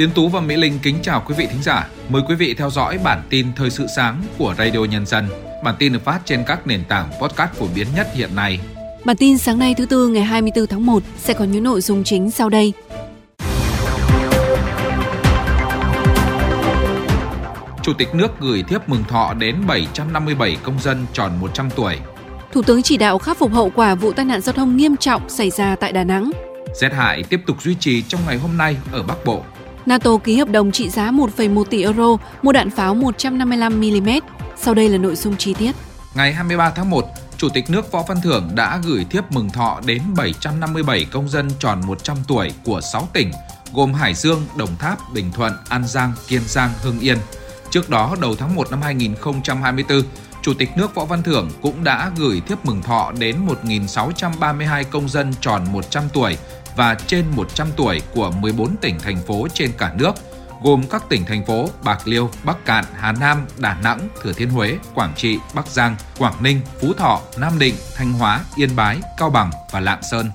Tiến Tú và Mỹ Linh kính chào quý vị thính giả. Mời quý vị theo dõi bản tin thời sự sáng của Radio Nhân dân. Bản tin được phát trên các nền tảng podcast phổ biến nhất hiện nay. Bản tin sáng nay thứ tư ngày 24 tháng 1 sẽ có những nội dung chính sau đây. Chủ tịch nước gửi thiếp mừng thọ đến 757 công dân tròn 100 tuổi. Thủ tướng chỉ đạo khắc phục hậu quả vụ tai nạn giao thông nghiêm trọng xảy ra tại Đà Nẵng. Rét hại tiếp tục duy trì trong ngày hôm nay ở Bắc Bộ. NATO ký hợp đồng trị giá 1,1 tỷ euro mua đạn pháo 155mm. Sau đây là nội dung chi tiết. Ngày 23 tháng 1, Chủ tịch nước Võ Văn Thưởng đã gửi thiếp mừng thọ đến 757 công dân tròn 100 tuổi của 6 tỉnh, gồm Hải Dương, Đồng Tháp, Bình Thuận, An Giang, Kiên Giang, Hưng Yên. Trước đó, đầu tháng 1 năm 2024, Chủ tịch nước Võ Văn Thưởng cũng đã gửi thiếp mừng thọ đến 1.632 công dân tròn 100 tuổi và trên 100 tuổi của 14 tỉnh thành phố trên cả nước, gồm các tỉnh thành phố Bạc Liêu, Bắc Cạn, Hà Nam, Đà Nẵng, Thừa Thiên Huế, Quảng Trị, Bắc Giang, Quảng Ninh, Phú Thọ, Nam Định, Thanh Hóa, Yên Bái, Cao Bằng và Lạng Sơn.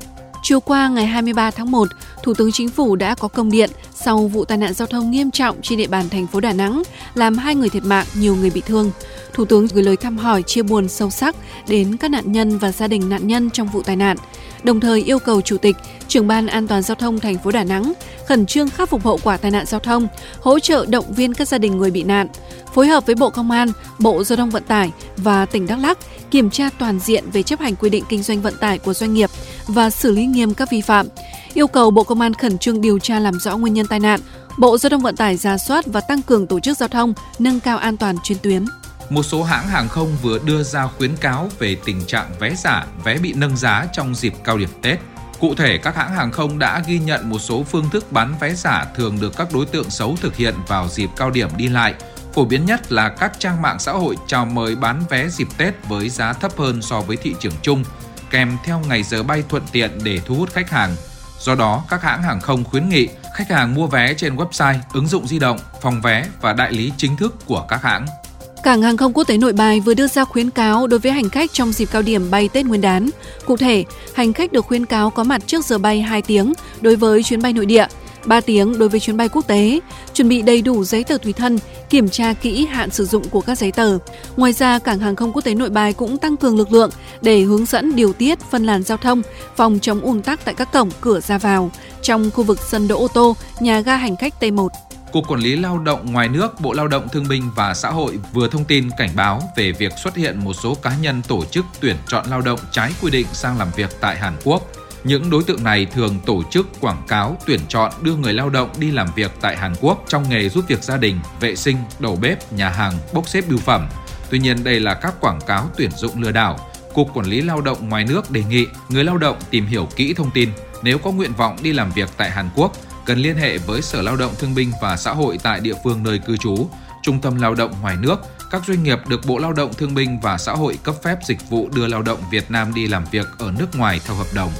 Chiều qua ngày 23 tháng 1, Thủ tướng Chính phủ đã có công điện sau vụ tai nạn giao thông nghiêm trọng trên địa bàn thành phố Đà Nẵng, làm hai người thiệt mạng, nhiều người bị thương. Thủ tướng gửi lời thăm hỏi chia buồn sâu sắc đến các nạn nhân và gia đình nạn nhân trong vụ tai nạn, đồng thời yêu cầu Chủ tịch, trưởng ban an toàn giao thông thành phố Đà Nẵng khẩn trương khắc phục hậu quả tai nạn giao thông, hỗ trợ động viên các gia đình người bị nạn, phối hợp với Bộ Công an, Bộ Giao thông Vận tải và tỉnh Đắk Lắk kiểm tra toàn diện về chấp hành quy định kinh doanh vận tải của doanh nghiệp và xử lý nghiêm các vi phạm. Yêu cầu Bộ Công an khẩn trương điều tra làm rõ nguyên nhân tai nạn, Bộ Giao thông Vận tải ra soát và tăng cường tổ chức giao thông, nâng cao an toàn trên tuyến một số hãng hàng không vừa đưa ra khuyến cáo về tình trạng vé giả, vé bị nâng giá trong dịp cao điểm Tết. Cụ thể, các hãng hàng không đã ghi nhận một số phương thức bán vé giả thường được các đối tượng xấu thực hiện vào dịp cao điểm đi lại. Phổ biến nhất là các trang mạng xã hội chào mời bán vé dịp Tết với giá thấp hơn so với thị trường chung, kèm theo ngày giờ bay thuận tiện để thu hút khách hàng. Do đó, các hãng hàng không khuyến nghị khách hàng mua vé trên website, ứng dụng di động, phòng vé và đại lý chính thức của các hãng. Cảng hàng không quốc tế Nội Bài vừa đưa ra khuyến cáo đối với hành khách trong dịp cao điểm bay Tết Nguyên đán. Cụ thể, hành khách được khuyến cáo có mặt trước giờ bay 2 tiếng đối với chuyến bay nội địa, 3 tiếng đối với chuyến bay quốc tế, chuẩn bị đầy đủ giấy tờ tùy thân, kiểm tra kỹ hạn sử dụng của các giấy tờ. Ngoài ra, cảng hàng không quốc tế Nội Bài cũng tăng cường lực lượng để hướng dẫn điều tiết phân làn giao thông, phòng chống ùn tắc tại các cổng cửa ra vào trong khu vực sân đỗ ô tô, nhà ga hành khách T1. Cục Quản lý Lao động ngoài nước, Bộ Lao động Thương binh và Xã hội vừa thông tin cảnh báo về việc xuất hiện một số cá nhân tổ chức tuyển chọn lao động trái quy định sang làm việc tại Hàn Quốc. Những đối tượng này thường tổ chức quảng cáo tuyển chọn đưa người lao động đi làm việc tại Hàn Quốc trong nghề giúp việc gia đình, vệ sinh, đầu bếp, nhà hàng, bốc xếp bưu phẩm. Tuy nhiên đây là các quảng cáo tuyển dụng lừa đảo. Cục Quản lý Lao động ngoài nước đề nghị người lao động tìm hiểu kỹ thông tin nếu có nguyện vọng đi làm việc tại Hàn Quốc cần liên hệ với Sở Lao động Thương binh và Xã hội tại địa phương nơi cư trú, Trung tâm Lao động ngoài nước, các doanh nghiệp được Bộ Lao động Thương binh và Xã hội cấp phép dịch vụ đưa lao động Việt Nam đi làm việc ở nước ngoài theo hợp đồng.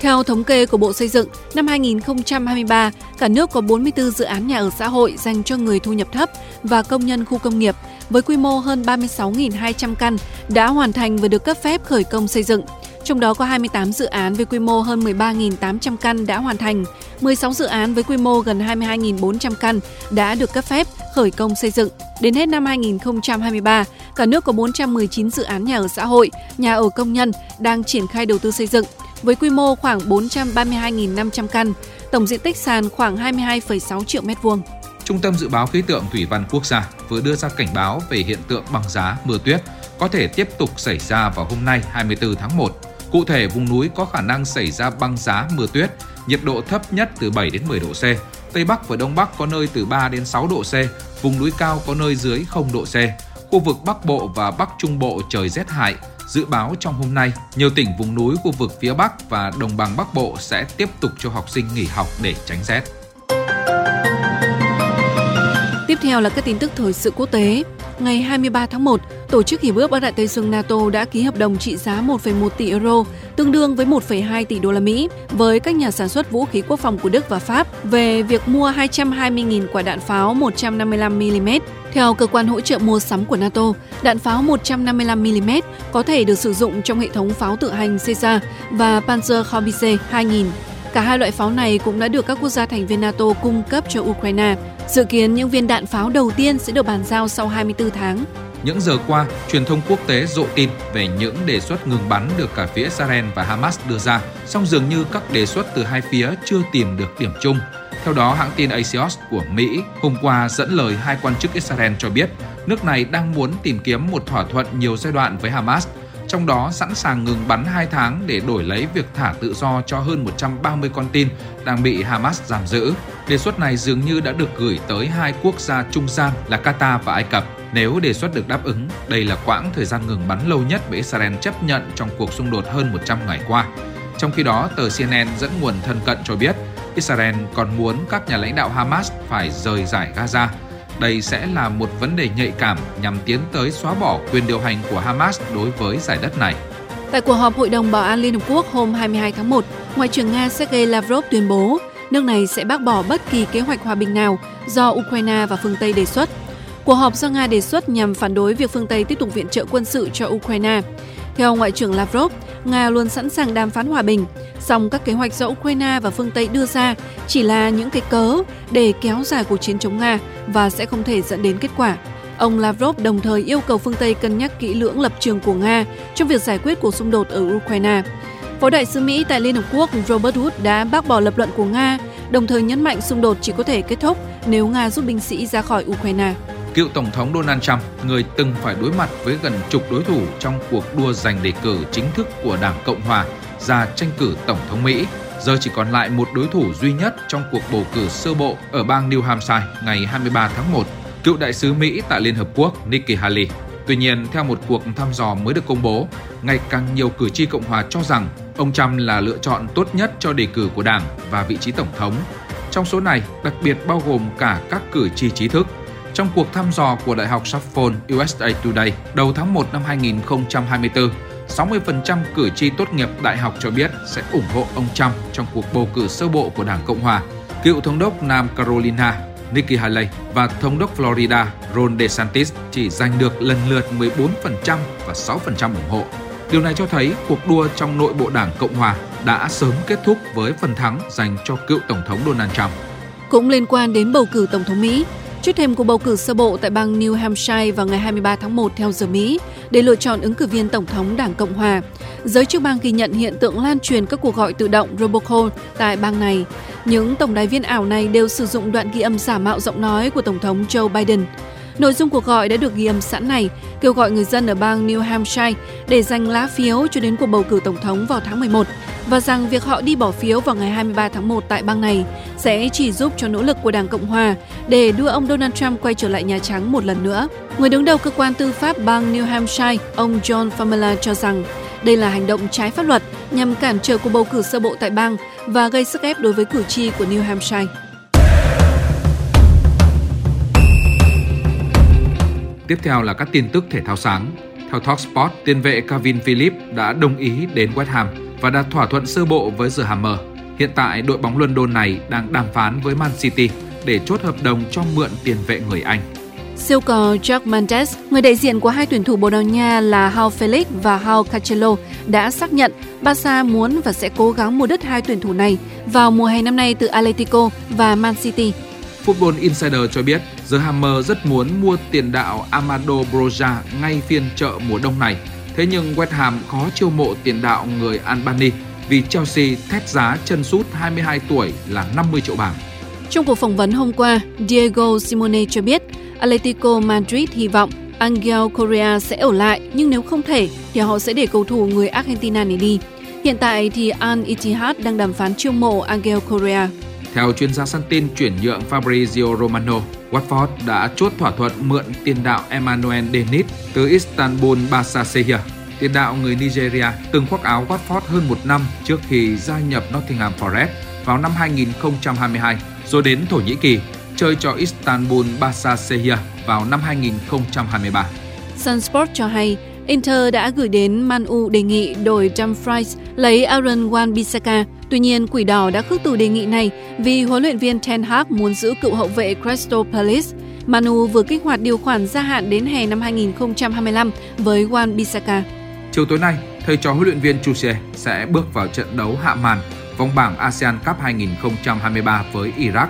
Theo thống kê của Bộ Xây dựng, năm 2023, cả nước có 44 dự án nhà ở xã hội dành cho người thu nhập thấp và công nhân khu công nghiệp với quy mô hơn 36.200 căn đã hoàn thành và được cấp phép khởi công xây dựng. Trong đó có 28 dự án với quy mô hơn 13.800 căn đã hoàn thành, 16 dự án với quy mô gần 22.400 căn đã được cấp phép khởi công xây dựng. Đến hết năm 2023, cả nước có 419 dự án nhà ở xã hội, nhà ở công nhân đang triển khai đầu tư xây dựng với quy mô khoảng 432.500 căn, tổng diện tích sàn khoảng 22,6 triệu m2. Trung tâm Dự báo Khí tượng Thủy văn Quốc gia vừa đưa ra cảnh báo về hiện tượng băng giá, mưa tuyết có thể tiếp tục xảy ra vào hôm nay 24 tháng 1 Cụ thể, vùng núi có khả năng xảy ra băng giá mưa tuyết, nhiệt độ thấp nhất từ 7 đến 10 độ C. Tây Bắc và Đông Bắc có nơi từ 3 đến 6 độ C, vùng núi cao có nơi dưới 0 độ C. Khu vực Bắc Bộ và Bắc Trung Bộ trời rét hại. Dự báo trong hôm nay, nhiều tỉnh vùng núi khu vực phía Bắc và đồng bằng Bắc Bộ sẽ tiếp tục cho học sinh nghỉ học để tránh rét. Tiếp theo là các tin tức thời sự quốc tế ngày 23 tháng 1, Tổ chức Hiệp ước Bắc Đại Tây Dương NATO đã ký hợp đồng trị giá 1,1 tỷ euro, tương đương với 1,2 tỷ đô la Mỹ, với các nhà sản xuất vũ khí quốc phòng của Đức và Pháp về việc mua 220.000 quả đạn pháo 155mm. Theo cơ quan hỗ trợ mua sắm của NATO, đạn pháo 155mm có thể được sử dụng trong hệ thống pháo tự hành Caesar và Panzerhaubitze 2000 Cả hai loại pháo này cũng đã được các quốc gia thành viên NATO cung cấp cho Ukraine. Dự kiến những viên đạn pháo đầu tiên sẽ được bàn giao sau 24 tháng. Những giờ qua, truyền thông quốc tế rộ tin về những đề xuất ngừng bắn được cả phía Israel và Hamas đưa ra, song dường như các đề xuất từ hai phía chưa tìm được điểm chung. Theo đó, hãng tin Axios của Mỹ hôm qua dẫn lời hai quan chức Israel cho biết nước này đang muốn tìm kiếm một thỏa thuận nhiều giai đoạn với Hamas, trong đó sẵn sàng ngừng bắn 2 tháng để đổi lấy việc thả tự do cho hơn 130 con tin đang bị Hamas giam giữ. Đề xuất này dường như đã được gửi tới hai quốc gia trung gian là Qatar và Ai Cập. Nếu đề xuất được đáp ứng, đây là quãng thời gian ngừng bắn lâu nhất mà Israel chấp nhận trong cuộc xung đột hơn 100 ngày qua. Trong khi đó, tờ CNN dẫn nguồn thân cận cho biết Israel còn muốn các nhà lãnh đạo Hamas phải rời giải Gaza. Đây sẽ là một vấn đề nhạy cảm nhằm tiến tới xóa bỏ quyền điều hành của Hamas đối với giải đất này. Tại cuộc họp Hội đồng Bảo an Liên Hợp Quốc hôm 22 tháng 1, Ngoại trưởng Nga Sergei Lavrov tuyên bố nước này sẽ bác bỏ bất kỳ kế hoạch hòa bình nào do Ukraine và phương Tây đề xuất. Cuộc họp do Nga đề xuất nhằm phản đối việc phương Tây tiếp tục viện trợ quân sự cho Ukraine. Theo Ngoại trưởng Lavrov, Nga luôn sẵn sàng đàm phán hòa bình, song các kế hoạch do Ukraine và phương Tây đưa ra chỉ là những cái cớ để kéo dài cuộc chiến chống Nga và sẽ không thể dẫn đến kết quả. Ông Lavrov đồng thời yêu cầu phương Tây cân nhắc kỹ lưỡng lập trường của Nga trong việc giải quyết cuộc xung đột ở Ukraine. Phó đại sứ Mỹ tại Liên Hợp Quốc Robert Wood đã bác bỏ lập luận của Nga, đồng thời nhấn mạnh xung đột chỉ có thể kết thúc nếu Nga rút binh sĩ ra khỏi Ukraine. Cựu Tổng thống Donald Trump, người từng phải đối mặt với gần chục đối thủ trong cuộc đua giành đề cử chính thức của Đảng Cộng Hòa ra tranh cử Tổng thống Mỹ, giờ chỉ còn lại một đối thủ duy nhất trong cuộc bầu cử sơ bộ ở bang New Hampshire ngày 23 tháng 1, cựu đại sứ Mỹ tại Liên Hợp Quốc Nikki Haley. Tuy nhiên, theo một cuộc thăm dò mới được công bố, ngày càng nhiều cử tri Cộng hòa cho rằng ông Trump là lựa chọn tốt nhất cho đề cử của Đảng và vị trí Tổng thống. Trong số này, đặc biệt bao gồm cả các cử tri trí thức. Trong cuộc thăm dò của Đại học Suffolk USA Today đầu tháng 1 năm 2024, 60% cử tri tốt nghiệp đại học cho biết sẽ ủng hộ ông Trump trong cuộc bầu cử sơ bộ của Đảng Cộng hòa. Cựu thống đốc Nam Carolina Nikki Haley và thống đốc Florida Ron DeSantis chỉ giành được lần lượt 14% và 6% ủng hộ. Điều này cho thấy cuộc đua trong nội bộ Đảng Cộng hòa đã sớm kết thúc với phần thắng dành cho cựu Tổng thống Donald Trump. Cũng liên quan đến bầu cử Tổng thống Mỹ, Trước thêm cuộc bầu cử sơ bộ tại bang New Hampshire vào ngày 23 tháng 1 theo giờ Mỹ để lựa chọn ứng cử viên Tổng thống Đảng Cộng Hòa, giới chức bang ghi nhận hiện tượng lan truyền các cuộc gọi tự động robocall tại bang này. Những tổng đài viên ảo này đều sử dụng đoạn ghi âm giả mạo giọng nói của Tổng thống Joe Biden. Nội dung cuộc gọi đã được ghi âm sẵn này, kêu gọi người dân ở bang New Hampshire để giành lá phiếu cho đến cuộc bầu cử tổng thống vào tháng 11 và rằng việc họ đi bỏ phiếu vào ngày 23 tháng 1 tại bang này sẽ chỉ giúp cho nỗ lực của Đảng Cộng Hòa để đưa ông Donald Trump quay trở lại Nhà Trắng một lần nữa. Người đứng đầu cơ quan tư pháp bang New Hampshire, ông John Famela cho rằng đây là hành động trái pháp luật nhằm cản trở cuộc bầu cử sơ bộ tại bang và gây sức ép đối với cử tri của New Hampshire. Tiếp theo là các tin tức thể thao sáng. Theo Talksport, tiền vệ Calvin Phillips đã đồng ý đến West Ham và đạt thỏa thuận sơ bộ với The Hammer. Hiện tại, đội bóng London này đang đàm phán với Man City để chốt hợp đồng cho mượn tiền vệ người Anh. Siêu cò Jack Mendes, người đại diện của hai tuyển thủ Bồ Đào Nha là João Felix và João Cancelo đã xác nhận Barca muốn và sẽ cố gắng mua đứt hai tuyển thủ này vào mùa hè năm nay từ Atletico và Man City. Football Insider cho biết The Hammer rất muốn mua tiền đạo Amado Broja ngay phiên chợ mùa đông này. Thế nhưng West Ham khó chiêu mộ tiền đạo người Albany vì Chelsea thét giá chân sút 22 tuổi là 50 triệu bảng. Trong cuộc phỏng vấn hôm qua, Diego Simone cho biết Atletico Madrid hy vọng Angel Correa sẽ ở lại nhưng nếu không thể thì họ sẽ để cầu thủ người Argentina này đi. Hiện tại thì Al Ittihad đang đàm phán chiêu mộ Angel Correa. Theo chuyên gia săn tin chuyển nhượng Fabrizio Romano, Watford đã chốt thỏa thuận mượn tiền đạo Emmanuel Dennis từ Istanbul Basaksehir. Tiền đạo người Nigeria từng khoác áo Watford hơn một năm trước khi gia nhập Nottingham Forest vào năm 2022, rồi đến Thổ Nhĩ Kỳ chơi cho Istanbul Basaksehir vào năm 2023. Sunsport cho hay Inter đã gửi đến Man U đề nghị đổi Dumfries lấy Aaron Wan-Bissaka. Tuy nhiên, Quỷ Đỏ đã khước từ đề nghị này vì huấn luyện viên Ten Hag muốn giữ cựu hậu vệ Crystal Palace. Manu vừa kích hoạt điều khoản gia hạn đến hè năm 2025 với Wan-Bissaka. Chiều tối nay, thầy trò huấn luyện viên Chuse sẽ bước vào trận đấu hạ màn vòng bảng ASEAN Cup 2023 với Iraq.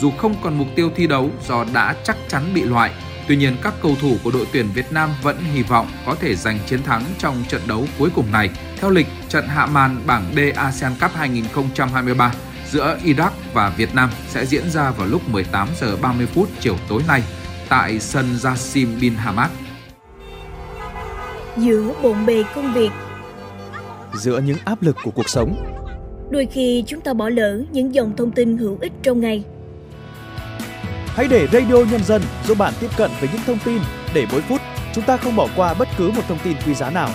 Dù không còn mục tiêu thi đấu do đã chắc chắn bị loại, tuy nhiên các cầu thủ của đội tuyển Việt Nam vẫn hy vọng có thể giành chiến thắng trong trận đấu cuối cùng này. Theo lịch, trận hạ màn bảng D ASEAN Cup 2023 giữa Iraq và Việt Nam sẽ diễn ra vào lúc 18 giờ 30 phút chiều tối nay tại sân Jassim bin Hamad. Giữa bộn bề công việc, giữa những áp lực của cuộc sống, đôi khi chúng ta bỏ lỡ những dòng thông tin hữu ích trong ngày. Hãy để Radio Nhân dân giúp bạn tiếp cận với những thông tin để mỗi phút chúng ta không bỏ qua bất cứ một thông tin quý giá nào.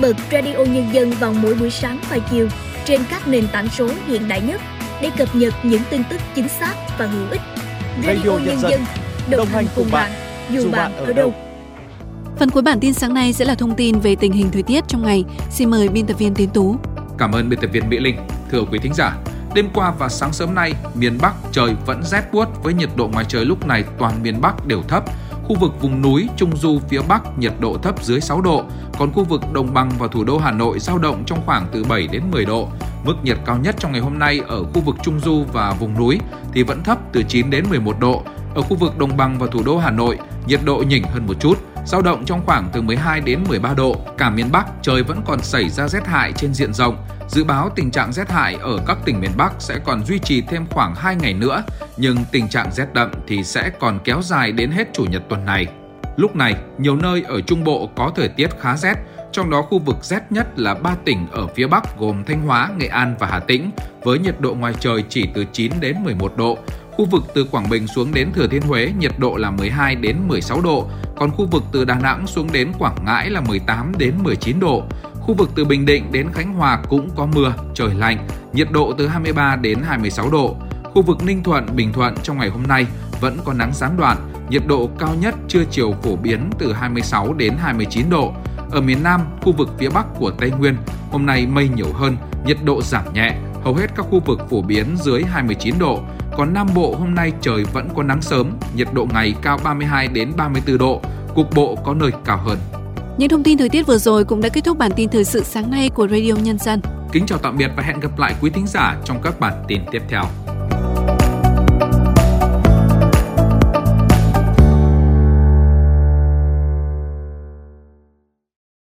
Bật Radio Nhân dân vào mỗi buổi sáng và chiều trên các nền tảng số hiện đại nhất để cập nhật những tin tức chính xác và hữu ích. Radio, Radio Nhân, Nhân dân đồng, đồng hành cùng bạn, dù bạn ở đâu. Phần cuối bản tin sáng nay sẽ là thông tin về tình hình thời tiết trong ngày. Xin mời biên tập viên Tiến Tú. Cảm ơn biên tập viên Mỹ Linh. Thưa quý thính giả, đêm qua và sáng sớm nay, miền Bắc trời vẫn rét buốt với nhiệt độ ngoài trời lúc này toàn miền Bắc đều thấp. Khu vực vùng núi, trung du phía Bắc nhiệt độ thấp dưới 6 độ, còn khu vực đồng bằng và thủ đô Hà Nội giao động trong khoảng từ 7 đến 10 độ. Mức nhiệt cao nhất trong ngày hôm nay ở khu vực Trung Du và vùng núi thì vẫn thấp từ 9 đến 11 độ. Ở khu vực đồng bằng và thủ đô Hà Nội, nhiệt độ nhỉnh hơn một chút, giao động trong khoảng từ 12 đến 13 độ. Cả miền Bắc trời vẫn còn xảy ra rét hại trên diện rộng. Dự báo tình trạng rét hại ở các tỉnh miền Bắc sẽ còn duy trì thêm khoảng 2 ngày nữa, nhưng tình trạng rét đậm thì sẽ còn kéo dài đến hết chủ nhật tuần này. Lúc này, nhiều nơi ở Trung Bộ có thời tiết khá rét, trong đó khu vực rét nhất là ba tỉnh ở phía Bắc gồm Thanh Hóa, Nghệ An và Hà Tĩnh, với nhiệt độ ngoài trời chỉ từ 9 đến 11 độ. Khu vực từ Quảng Bình xuống đến Thừa Thiên Huế nhiệt độ là 12 đến 16 độ, còn khu vực từ Đà Nẵng xuống đến Quảng Ngãi là 18 đến 19 độ. Khu vực từ Bình Định đến Khánh Hòa cũng có mưa, trời lạnh, nhiệt độ từ 23 đến 26 độ. Khu vực Ninh Thuận, Bình Thuận trong ngày hôm nay vẫn có nắng gián đoạn, nhiệt độ cao nhất trưa chiều phổ biến từ 26 đến 29 độ. Ở miền Nam, khu vực phía Bắc của Tây Nguyên, hôm nay mây nhiều hơn, nhiệt độ giảm nhẹ, hầu hết các khu vực phổ biến dưới 29 độ. Còn Nam Bộ hôm nay trời vẫn có nắng sớm, nhiệt độ ngày cao 32 đến 34 độ, cục bộ có nơi cao hơn. Những thông tin thời tiết vừa rồi cũng đã kết thúc bản tin thời sự sáng nay của Radio Nhân dân. Kính chào tạm biệt và hẹn gặp lại quý thính giả trong các bản tin tiếp theo.